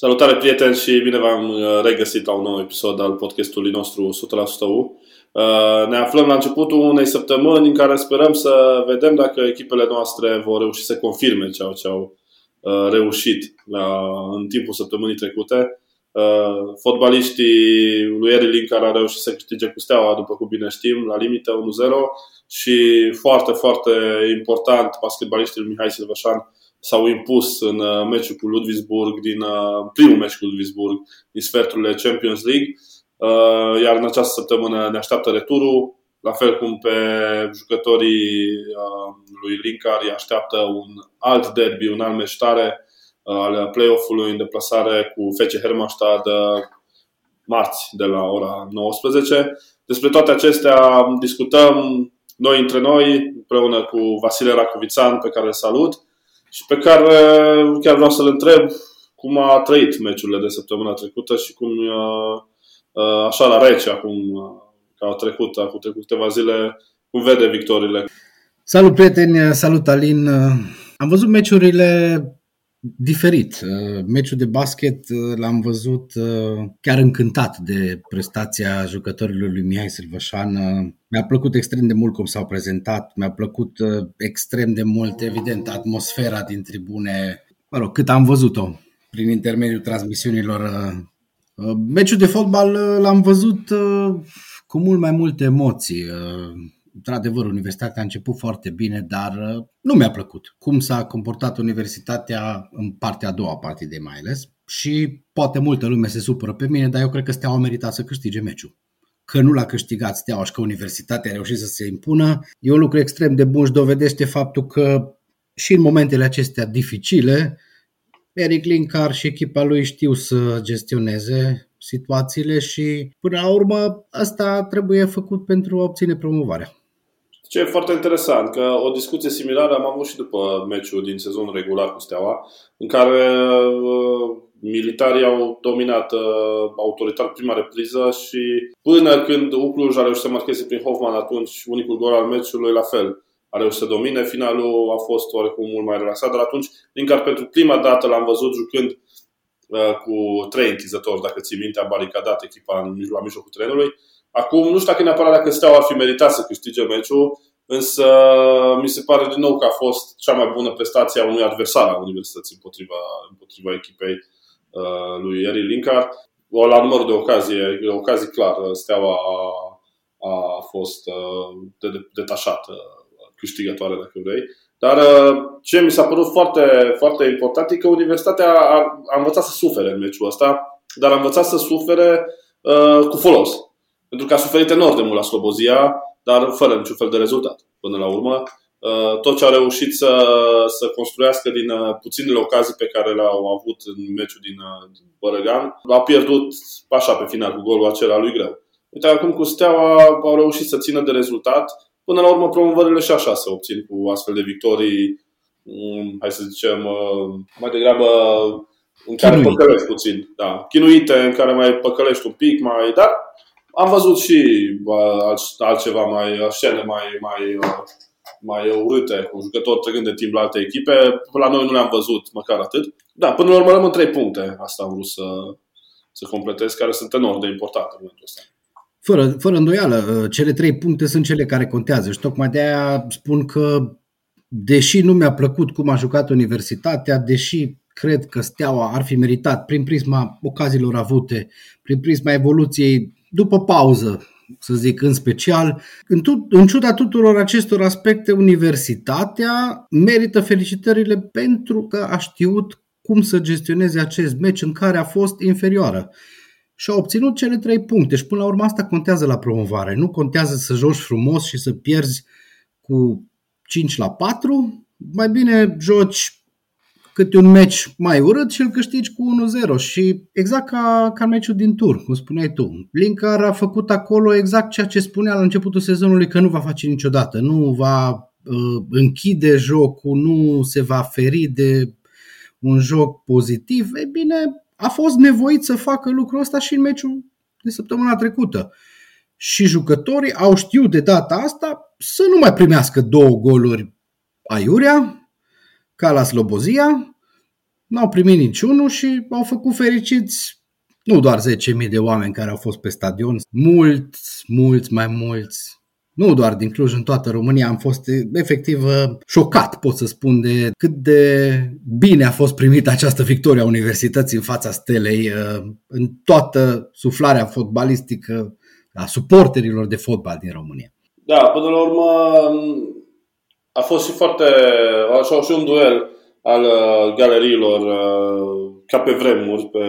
Salutare prieteni și bine v-am uh, regăsit la un nou episod al podcastului nostru 100% U. Uh, ne aflăm la începutul unei săptămâni în care sperăm să vedem dacă echipele noastre vor reuși să confirme ceea ce au uh, reușit la, în timpul săptămânii trecute. Fotbaliștii lui Eri Lin care au reușit să câștige cu Steaua, după cum bine știm, la limită 1-0 și foarte, foarte important, basketbaliștii lui Mihai Silvășan s-au impus în uh, meciul cu Ludwigsburg, din uh, primul meci cu Ludwigsburg, din sferturile Champions League. Uh, iar în această săptămână ne așteaptă returul, la fel cum pe jucătorii lui Linkar îi așteaptă un alt derby, un alt meci tare al play-off-ului în deplasare cu FC Hermannstad marți de la ora 19. Despre toate acestea discutăm noi între noi, împreună cu Vasile Racovițan, pe care îl salut, și pe care chiar vreau să-l întreb cum a trăit meciurile de săptămâna trecută și cum, uh, uh, așa la rece acum, uh, că au trecut, acum trecut câteva zile, cum vede victorile. Salut prieteni, salut Alin. Am văzut meciurile diferit. Uh, meciul de basket uh, l-am văzut uh, chiar încântat de prestația jucătorilor lui Mihai Silvășan. Mi-a plăcut extrem de mult cum s-au prezentat, mi-a plăcut extrem de mult, evident, atmosfera din tribune, mă rog, cât am văzut-o prin intermediul transmisiunilor. Meciul de fotbal l-am văzut cu mult mai multe emoții într-adevăr, universitatea a început foarte bine, dar uh, nu mi-a plăcut cum s-a comportat universitatea în partea a doua partidei mai ales și poate multă lume se supără pe mine, dar eu cred că Steaua a meritat să câștige meciul. Că nu l-a câștigat Steaua și că Universitatea a reușit să se impună, e un lucru extrem de bun și dovedește faptul că și în momentele acestea dificile, Eric Linkar și echipa lui știu să gestioneze situațiile și până la urmă asta trebuie făcut pentru a obține promovarea. Ce e foarte interesant, că o discuție similară am avut și după meciul din sezonul regular cu Steaua, în care uh, militarii au dominat uh, autoritar prima repriză și până când Ucluj a reușit să marcheze prin Hoffman atunci unicul gol al meciului, la fel a reușit să domine. Finalul a fost oarecum mult mai relaxat, dar atunci, Linkar pentru prima dată l-am văzut jucând uh, cu trei închizători, dacă ții minte, a baricadat echipa în, la mijlocul terenului Acum, nu știu dacă neapărat dacă Steaua ar fi meritat să câștige meciul, însă mi se pare din nou că a fost cea mai bună prestație a unui adversar a Universității împotriva, împotriva echipei uh, lui Eri Linkar. O, la numărul de ocazie, ocazie clar, Steaua a, a fost uh, de, de, detașată, câștigătoare, dacă vrei. Dar uh, ce mi s-a părut foarte, foarte important e că Universitatea a, a învățat să sufere în meciul ăsta, dar a învățat să sufere uh, cu folos. Pentru că a suferit enorm de mult la Slobozia, dar fără niciun fel de rezultat. Până la urmă, uh, tot ce a reușit să, să construiască din uh, puținele ocazii pe care le-au avut în meciul din, uh, din Bărăgan, a pierdut așa pe final cu golul acela lui greu. Uite, acum cu Steaua au reușit să țină de rezultat. Până la urmă, promovările și așa se obțin cu astfel de victorii, mm, hai să zicem, mai degrabă în care Chinuite. păcălești puțin. Da. Chinuite, în care mai păcălești un pic, mai, dar am văzut și altceva mai, scene mai, mai, mai urâte, cu jucători trecând de timp la alte echipe. La noi nu le-am văzut măcar atât. Da, până la urmă rămân trei puncte. Asta am vrut să, să completez, care sunt enorm de importante în momentul ăsta. Fără, fără îndoială, cele trei puncte sunt cele care contează și tocmai de aia spun că deși nu mi-a plăcut cum a jucat universitatea, deși cred că Steaua ar fi meritat prin prisma ocaziilor avute, prin prisma evoluției după pauză, să zic în special. În, tu, în ciuda tuturor acestor aspecte, universitatea merită felicitările pentru că a știut cum să gestioneze acest meci în care a fost inferioară. Și a obținut cele trei puncte și până la urmă asta contează la promovare. Nu contează să joci frumos și să pierzi cu 5 la 4, mai bine joci câte un meci mai urât și îl câștigi cu 1-0 și exact ca, ca meciul din tur, cum spuneai tu. Linkar a făcut acolo exact ceea ce spunea la începutul sezonului că nu va face niciodată, nu va uh, închide jocul, nu se va feri de un joc pozitiv. E bine, a fost nevoit să facă lucrul ăsta și în meciul de săptămâna trecută. Și jucătorii au știut de data asta să nu mai primească două goluri aiurea, ca la Slobozia n-au primit niciunul și au făcut fericiți nu doar 10.000 de oameni care au fost pe stadion, mulți, mulți, mai mulți, nu doar din Cluj, în toată România, am fost efectiv șocat, pot să spun, de cât de bine a fost primită această victorie a Universității în fața Stelei, în toată suflarea fotbalistică a suporterilor de fotbal din România. Da, până la urmă a fost și foarte, așa și un duel al uh, galeriilor uh, ca pe vremuri pe,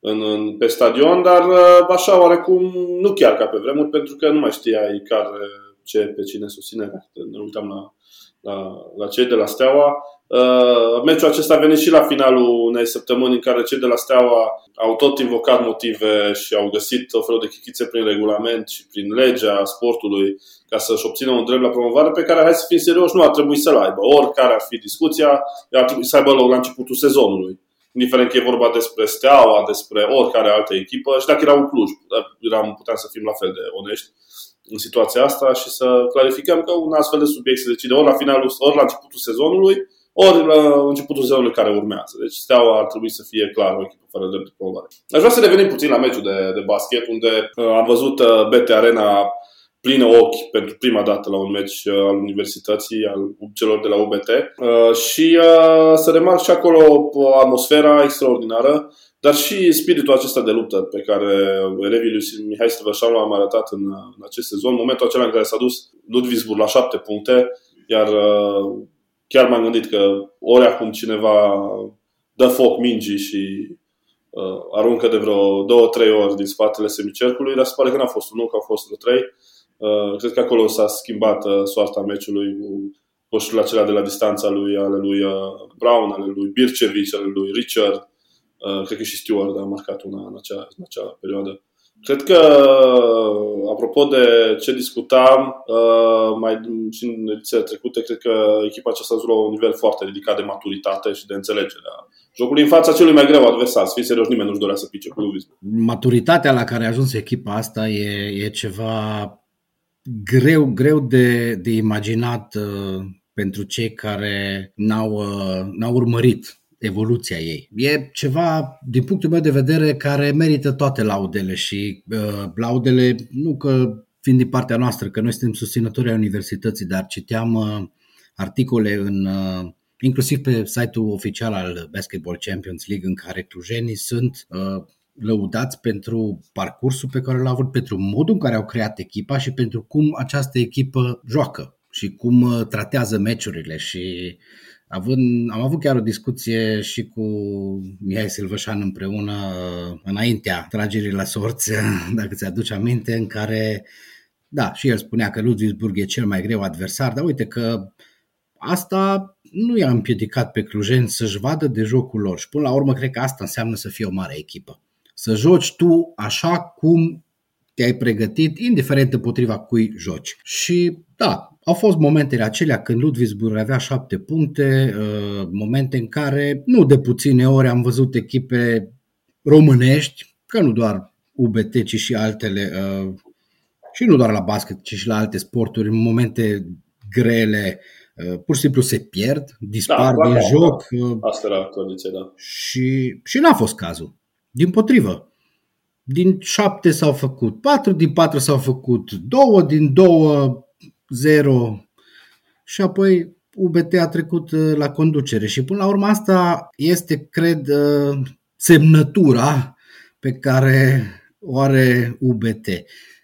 în, în, pe stadion, dar uh, așa oarecum nu chiar ca pe vremuri, pentru că nu mai știai care, ce, pe cine susține. Ne uitam la, la, la cei de la Steaua. Uh, meciul acesta a venit și la finalul unei săptămâni în care cei de la Steaua au tot invocat motive și au găsit o fel de chichițe prin regulament și prin legea sportului ca să-și obțină un drept la promovare pe care, hai să fim serioși, nu ar trebui să-l aibă. Oricare ar fi discuția, ar trebui să aibă loc la începutul sezonului. Indiferent că e vorba despre Steaua, despre oricare altă echipă și dacă era un Cluj, eram, puteam să fim la fel de onești în situația asta și să clarificăm că un astfel de subiect se decide ori la finalul, ori la începutul sezonului, ori la începutul sezonului care urmează. Deci Steaua ar trebui să fie clar o echipă fără drept de promovare. Aș vrea să revenim puțin la meciul de, de basket, unde uh, am văzut uh, BT Arena plină ochi pentru prima dată la un meci uh, al universității, al celor de la UBT. Uh, și uh, să remarc și acolo atmosfera extraordinară, dar și spiritul acesta de luptă pe care elevii lui Mihai Străvășanu am arătat în, în acest sezon, momentul acela în care s-a dus Ludwigsburg la șapte puncte, iar chiar m-am gândit că ori acum cineva dă foc mingii și uh, aruncă de vreo două, trei ori din spatele semicercului, dar se pare că n-a fost unul, că au fost vreo trei. Uh, cred că acolo s-a schimbat uh, soarta meciului cu poșturile acelea de la distanța lui, ale lui uh, Brown, ale lui Bircevic, ale lui Richard. Uh, cred că și Stewart a marcat una în acea, în acea perioadă. Cred că, apropo de ce discutam uh, mai și în edițiile trecute, cred că echipa aceasta a ajuns la un nivel foarte ridicat de maturitate și de înțelegere a jocului în fața celui mai greu adversar. Să fii serios, nimeni nu-și dorea să pice cu Luvis. Maturitatea la care a ajuns echipa asta e, e ceva greu, greu de, de imaginat uh, pentru cei care n-au, uh, n-au urmărit evoluția ei. E ceva, din punctul meu de vedere, care merită toate laudele și uh, laudele nu că fiind din partea noastră, că noi suntem susținători ai universității, dar citeam uh, articole în uh, inclusiv pe site-ul oficial al Basketball Champions League în care clujenii sunt uh, lăudați pentru parcursul pe care l-au avut, pentru modul în care au creat echipa și pentru cum această echipă joacă și cum uh, tratează meciurile și având, am avut chiar o discuție și cu Mihai Silvășan împreună uh, înaintea tragerii la sorți, dacă ți-aduci aminte, în care, da, și el spunea că Ludwigsburg e cel mai greu adversar, dar uite că asta nu i-a împiedicat pe clujeni să-și vadă de jocul lor și până la urmă cred că asta înseamnă să fie o mare echipă. Să joci tu așa cum te-ai pregătit, indiferent împotriva cui joci. Și da, au fost momentele acelea când Ludwigsburg avea șapte puncte, uh, momente în care nu de puține ori am văzut echipe românești, că nu doar UBT, ci și altele, uh, și nu doar la basket, ci și la alte sporturi, în momente grele, uh, pur și simplu se pierd, dispar da, din da, joc. Da. Asta era condiția, da. Și, și n-a fost cazul. Din potrivă. Din șapte s-au făcut patru, din patru s-au făcut două, din două 0 și apoi UBT a trecut uh, la conducere și până la urmă asta este, cred, uh, semnătura pe care o are UBT.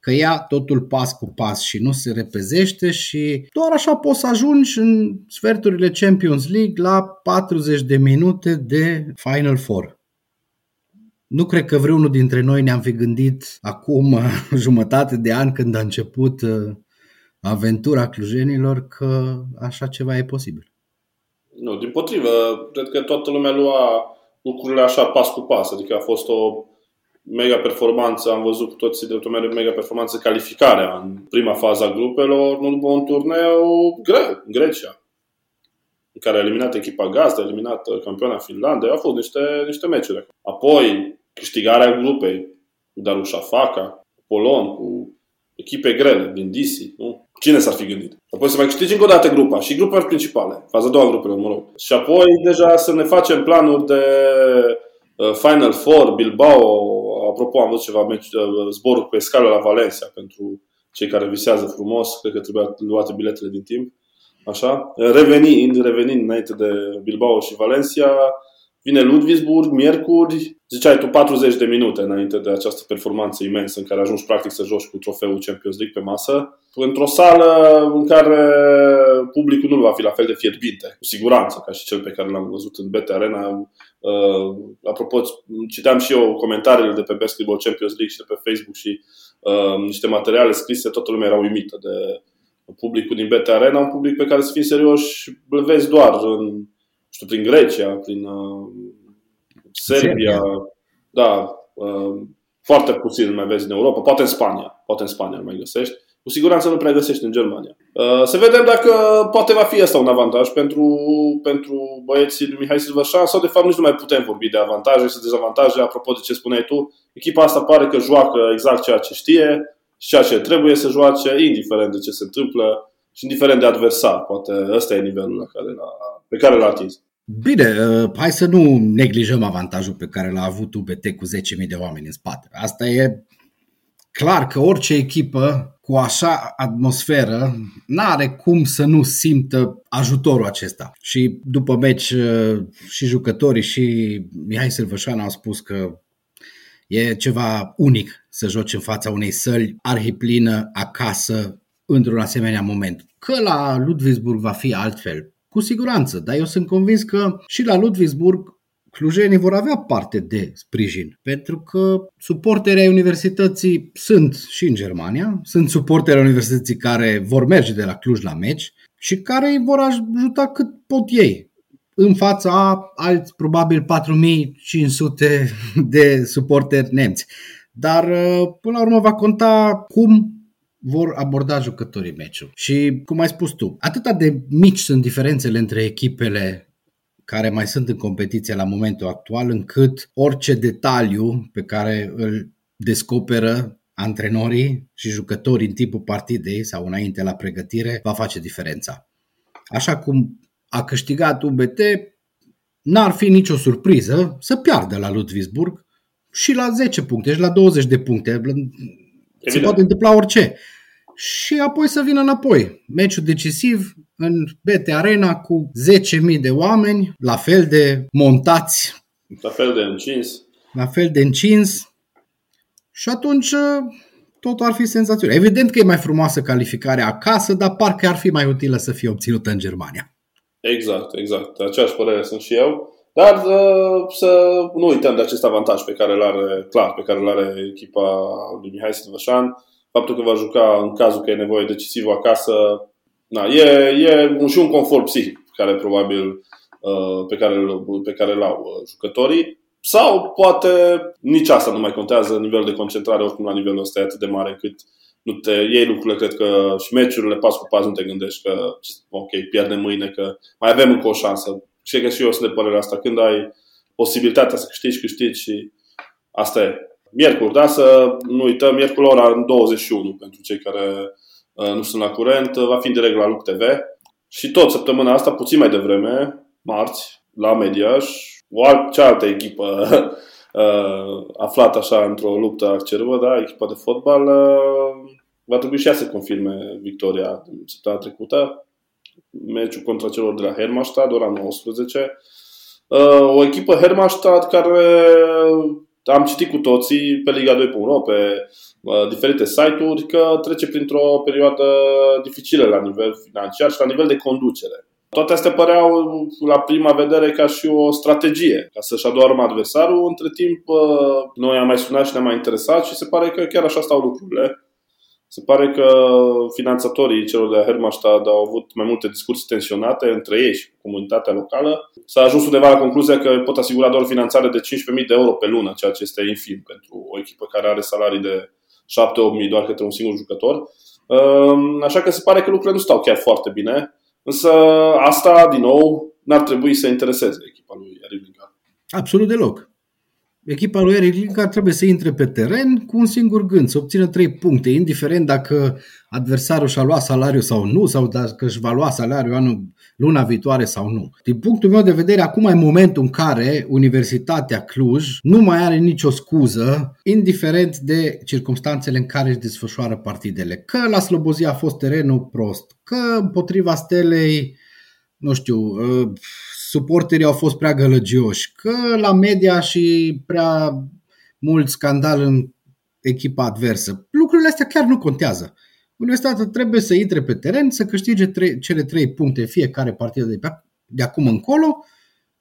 Că ia totul pas cu pas și nu se repezește și doar așa poți să ajungi în sferturile Champions League la 40 de minute de Final Four. Nu cred că vreunul dintre noi ne-am fi gândit acum jumătate de an când a început uh, aventura clujenilor că așa ceva e posibil. Nu, din potrivă, cred că toată lumea lua lucrurile așa pas cu pas, adică a fost o mega performanță, am văzut cu toții de o mega performanță calificarea în prima fază a grupelor, nu după un turneu greu, în Grecia, în care a eliminat echipa gazdă, a eliminat campioana Finlandei, au fost niște, niște meciuri. Apoi, câștigarea grupei cu Darusha Faca, Polon, cu echipe grele, din DC, nu? Cine s-ar fi gândit? Apoi să mai câștigi încă o dată grupa și grupele principale, faza a doua grupelor, mă rog. Și apoi deja să ne facem planuri de uh, Final Four, Bilbao, apropo am văzut ceva meci, uh, zboruri pe scală la Valencia pentru cei care visează frumos, cred că trebuia luate biletele din timp. Așa. Revenind, revenind înainte de Bilbao și Valencia, Vine Ludwigsburg, miercuri, ziceai tu 40 de minute înainte de această performanță imensă în care ajungi practic să joci cu trofeul Champions League pe masă, într-o sală în care publicul nu va fi la fel de fierbinte, cu siguranță, ca și cel pe care l-am văzut în BT Arena. Uh, apropo, citeam și eu comentariile de pe Basketball Champions League și de pe Facebook și uh, niște materiale scrise, toată lumea era uimită de publicul din BT Arena, un public pe care să fim serioși, îl vezi doar în știu, prin Grecia, prin uh, Serbia, Serbia. da, uh, foarte puțin mai vezi în Europa, poate în Spania, poate în Spania mai găsești. Cu siguranță nu prea găsești în Germania. Uh, să vedem dacă poate va fi asta un avantaj pentru, pentru băieții lui Mihai Silvășan sau de fapt nici nu mai putem vorbi de avantaje și dezavantaje. Apropo de ce spuneai tu, echipa asta pare că joacă exact ceea ce știe și ceea ce trebuie să joace, indiferent de ce se întâmplă și indiferent de adversar. Poate ăsta e nivelul la care l-a pe care l-a atins. Bine, uh, hai să nu neglijăm avantajul pe care l-a avut UBT cu 10.000 de oameni în spate. Asta e clar că orice echipă cu așa atmosferă n-are cum să nu simtă ajutorul acesta. Și după meci uh, și jucătorii și Mihai Silvășan au spus că e ceva unic să joci în fața unei săli arhiplină acasă într-un asemenea moment. Că la Ludwigsburg va fi altfel, cu siguranță, dar eu sunt convins că și la Ludwigsburg clujenii vor avea parte de sprijin, pentru că suporterii ai universității sunt și în Germania, sunt suporterii universității care vor merge de la Cluj la meci și care îi vor ajuta cât pot ei, în fața a alți probabil 4500 de suporteri nemți. Dar până la urmă va conta cum vor aborda jucătorii meciul. Și cum ai spus tu, atâta de mici sunt diferențele între echipele care mai sunt în competiție la momentul actual, încât orice detaliu pe care îl descoperă antrenorii și jucătorii în timpul partidei sau înainte la pregătire va face diferența. Așa cum a câștigat UBT, n-ar fi nicio surpriză să piardă la Ludwigsburg și la 10 puncte și la 20 de puncte. Evident. Se poate întâmpla orice. Și apoi să vină înapoi. Meciul decisiv în BT Arena cu 10.000 de oameni, la fel de montați. La fel de încins. La fel de încins. Și atunci totul ar fi senzațional. Evident că e mai frumoasă calificarea acasă, dar parcă ar fi mai utilă să fie obținută în Germania. Exact, exact. Aceeași părere sunt și eu. Dar uh, să nu uităm de acest avantaj pe care îl are, clar, pe care îl are echipa lui Mihai Silvășan. Faptul că va juca în cazul că e nevoie decisiv acasă, na, e, e un, și un confort psihic care probabil uh, pe care, pe care îl au uh, jucătorii. Sau poate nici asta nu mai contează, nivelul de concentrare oricum la nivelul ăsta e atât de mare încât nu te iei lucrurile, cred că și meciurile pas cu pas nu te gândești că ok, pierdem mâine, că mai avem încă o șansă și că și eu sunt de părerea asta. Când ai posibilitatea să câștigi, câștigi și asta e. Miercuri, da? Să nu uităm, miercuri ora 21 pentru cei care uh, nu sunt la curent, va fi în direct la Luc TV. Și tot săptămâna asta, puțin mai devreme, marți, la Mediaș, o alt, cealaltă echipă uh, aflată așa într-o luptă acerbă, da? echipa de fotbal, uh, va trebui și ea să confirme victoria săptămâna trecută meciul contra celor de la Hermannstadt, ora 19. Uh, o echipă Hermannstadt care am citit cu toții pe Liga 2.ro, pe uh, diferite site-uri, că trece printr-o perioadă dificilă la nivel financiar și la nivel de conducere. Toate astea păreau la prima vedere ca și o strategie, ca să-și adoarmă adversarul. Între timp, uh, noi am mai sunat și ne-am mai interesat și se pare că chiar așa stau lucrurile. Se pare că finanțatorii celor de la Hermannstadt au avut mai multe discursii tensionate între ei și comunitatea locală. S-a ajuns undeva la concluzia că pot asigura doar finanțare de 15.000 de euro pe lună, ceea ce este infim pentru o echipă care are salarii de 7-8.000 doar către un singur jucător. Ehm, așa că se pare că lucrurile nu stau chiar foarte bine. Însă asta, din nou, n-ar trebui să intereseze echipa lui Eric Absolut deloc. Echipa lui Eric Linkar trebuie să intre pe teren cu un singur gând, să obțină trei puncte, indiferent dacă adversarul și-a luat salariul sau nu, sau dacă își va lua salariul anul, luna viitoare sau nu. Din punctul meu de vedere, acum e momentul în care Universitatea Cluj nu mai are nicio scuză, indiferent de circumstanțele în care își desfășoară partidele. Că la Slobozia a fost terenul prost, că împotriva Stelei, nu știu, uh, suporterii au fost prea gălăgioși, că la media și prea mult scandal în echipa adversă. Lucrurile astea chiar nu contează. Universitatea trebuie să intre pe teren, să câștige trei, cele trei puncte fiecare partidă de, pe, de acum încolo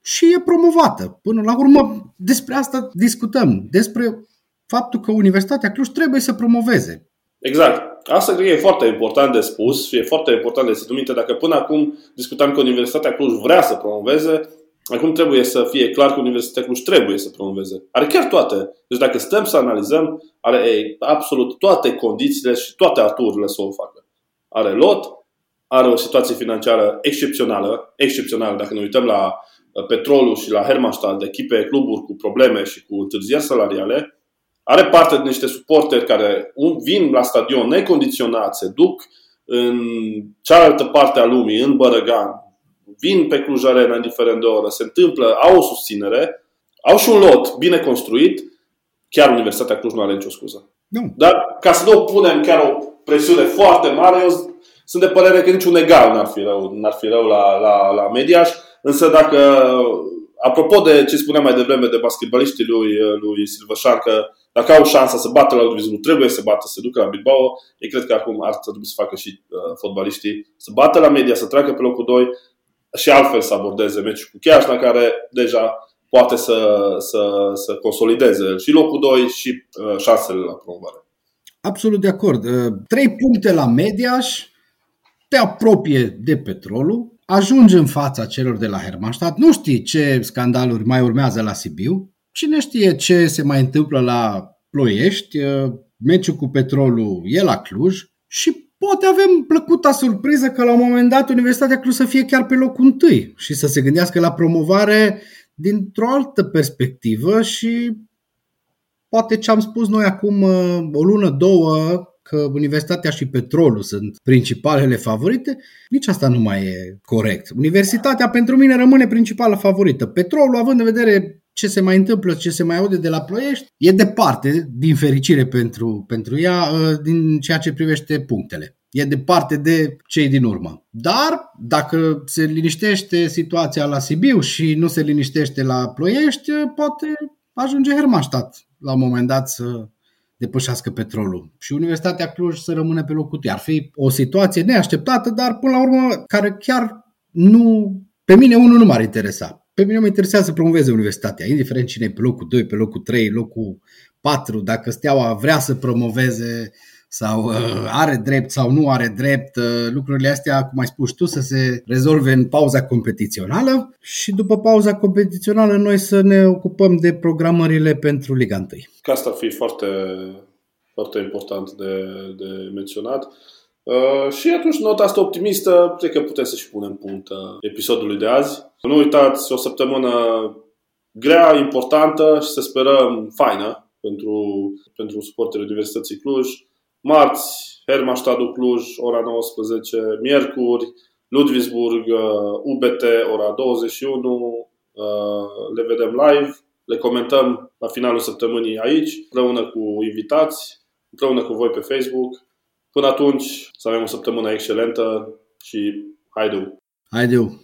și e promovată. Până la urmă, despre asta discutăm, despre faptul că Universitatea Cluj trebuie să promoveze. Exact. Asta cred că e foarte important de spus și e foarte important de ținut minte. Dacă până acum discutam că Universitatea Cluj vrea să promoveze, acum trebuie să fie clar că Universitatea Cluj trebuie să promoveze. Are chiar toate. Deci dacă stăm să analizăm, are ei, absolut toate condițiile și toate aturile să o facă. Are lot, are o situație financiară excepțională, excepțională dacă ne uităm la uh, petrolul și la Hermannstad, echipe, cluburi cu probleme și cu întârzieri salariale, are parte de niște suporteri care vin la stadion necondiționat, se duc în cealaltă parte a lumii, în Bărăgan, vin pe Cluj Arena, indiferent de oră, se întâmplă, au o susținere, au și un lot bine construit, chiar Universitatea Cluj nu are nicio scuză. Nu. Dar ca să nu punem chiar o presiune foarte mare, eu sunt de părere că niciun egal n-ar fi rău, n-ar fi rău la, la, la Mediaș, însă dacă apropo de ce spuneam mai devreme de basketbaliștii lui, lui Silvășan, că dacă au șansa să bată la Ludwigsburg, trebuie să bată, să ducă la Bilbao. Ei cred că acum ar trebui să facă și uh, fotbaliștii, să bată la media, să treacă pe locul 2 și altfel să abordeze meciul cu la care deja poate să, să, să consolideze și locul 2 și uh, șansele la promovare. Absolut de acord. Uh, trei puncte la Mediaș, te apropie de petrolul, ajungi în fața celor de la Hermannstadt, nu știi ce scandaluri mai urmează la Sibiu, Cine știe ce se mai întâmplă la Ploiești, uh, meciul cu petrolul e la Cluj și poate avem plăcuta surpriză că la un moment dat Universitatea Cluj să fie chiar pe locul întâi și să se gândească la promovare dintr-o altă perspectivă și poate ce am spus noi acum uh, o lună, două, că Universitatea și Petrolul sunt principalele favorite, nici asta nu mai e corect. Universitatea pentru mine rămâne principală favorită. Petrolul, având în vedere ce se mai întâmplă, ce se mai aude de la Ploiești, e departe, din fericire pentru, pentru ea, ă, din ceea ce privește punctele. E departe de cei din urmă. Dar, dacă se liniștește situația la Sibiu și nu se liniștește la Ploiești, poate ajunge Hermannstadt la un moment dat să depășească petrolul și Universitatea Cluj să rămână pe locul 2. Ar fi o situație neașteptată, dar până la urmă care chiar nu... Pe mine unul nu m-ar interesa pe mine mă interesează să promoveze universitatea, indiferent cine e pe locul 2, pe locul 3, locul 4, dacă Steaua vrea să promoveze sau uh, are drept sau nu are drept, uh, lucrurile astea, cum ai spus tu, să se rezolve în pauza competițională și după pauza competițională noi să ne ocupăm de programările pentru Liga 1. Ca asta ar fi foarte, foarte important de, de menționat. Uh, și atunci nota asta optimistă, cred că putem să-și punem punct uh, episodului de azi. Nu uitați, o săptămână grea, importantă și să sperăm faină pentru, pentru suporterii Universității Cluj. Marți, Hermannstadtul Cluj, ora 19, miercuri, Ludwigsburg, uh, UBT, ora 21. Le vedem live, le comentăm la finalul săptămânii aici, împreună cu invitați, împreună cu voi pe Facebook. Până atunci, să avem o săptămână excelentă și haideu! Haideu!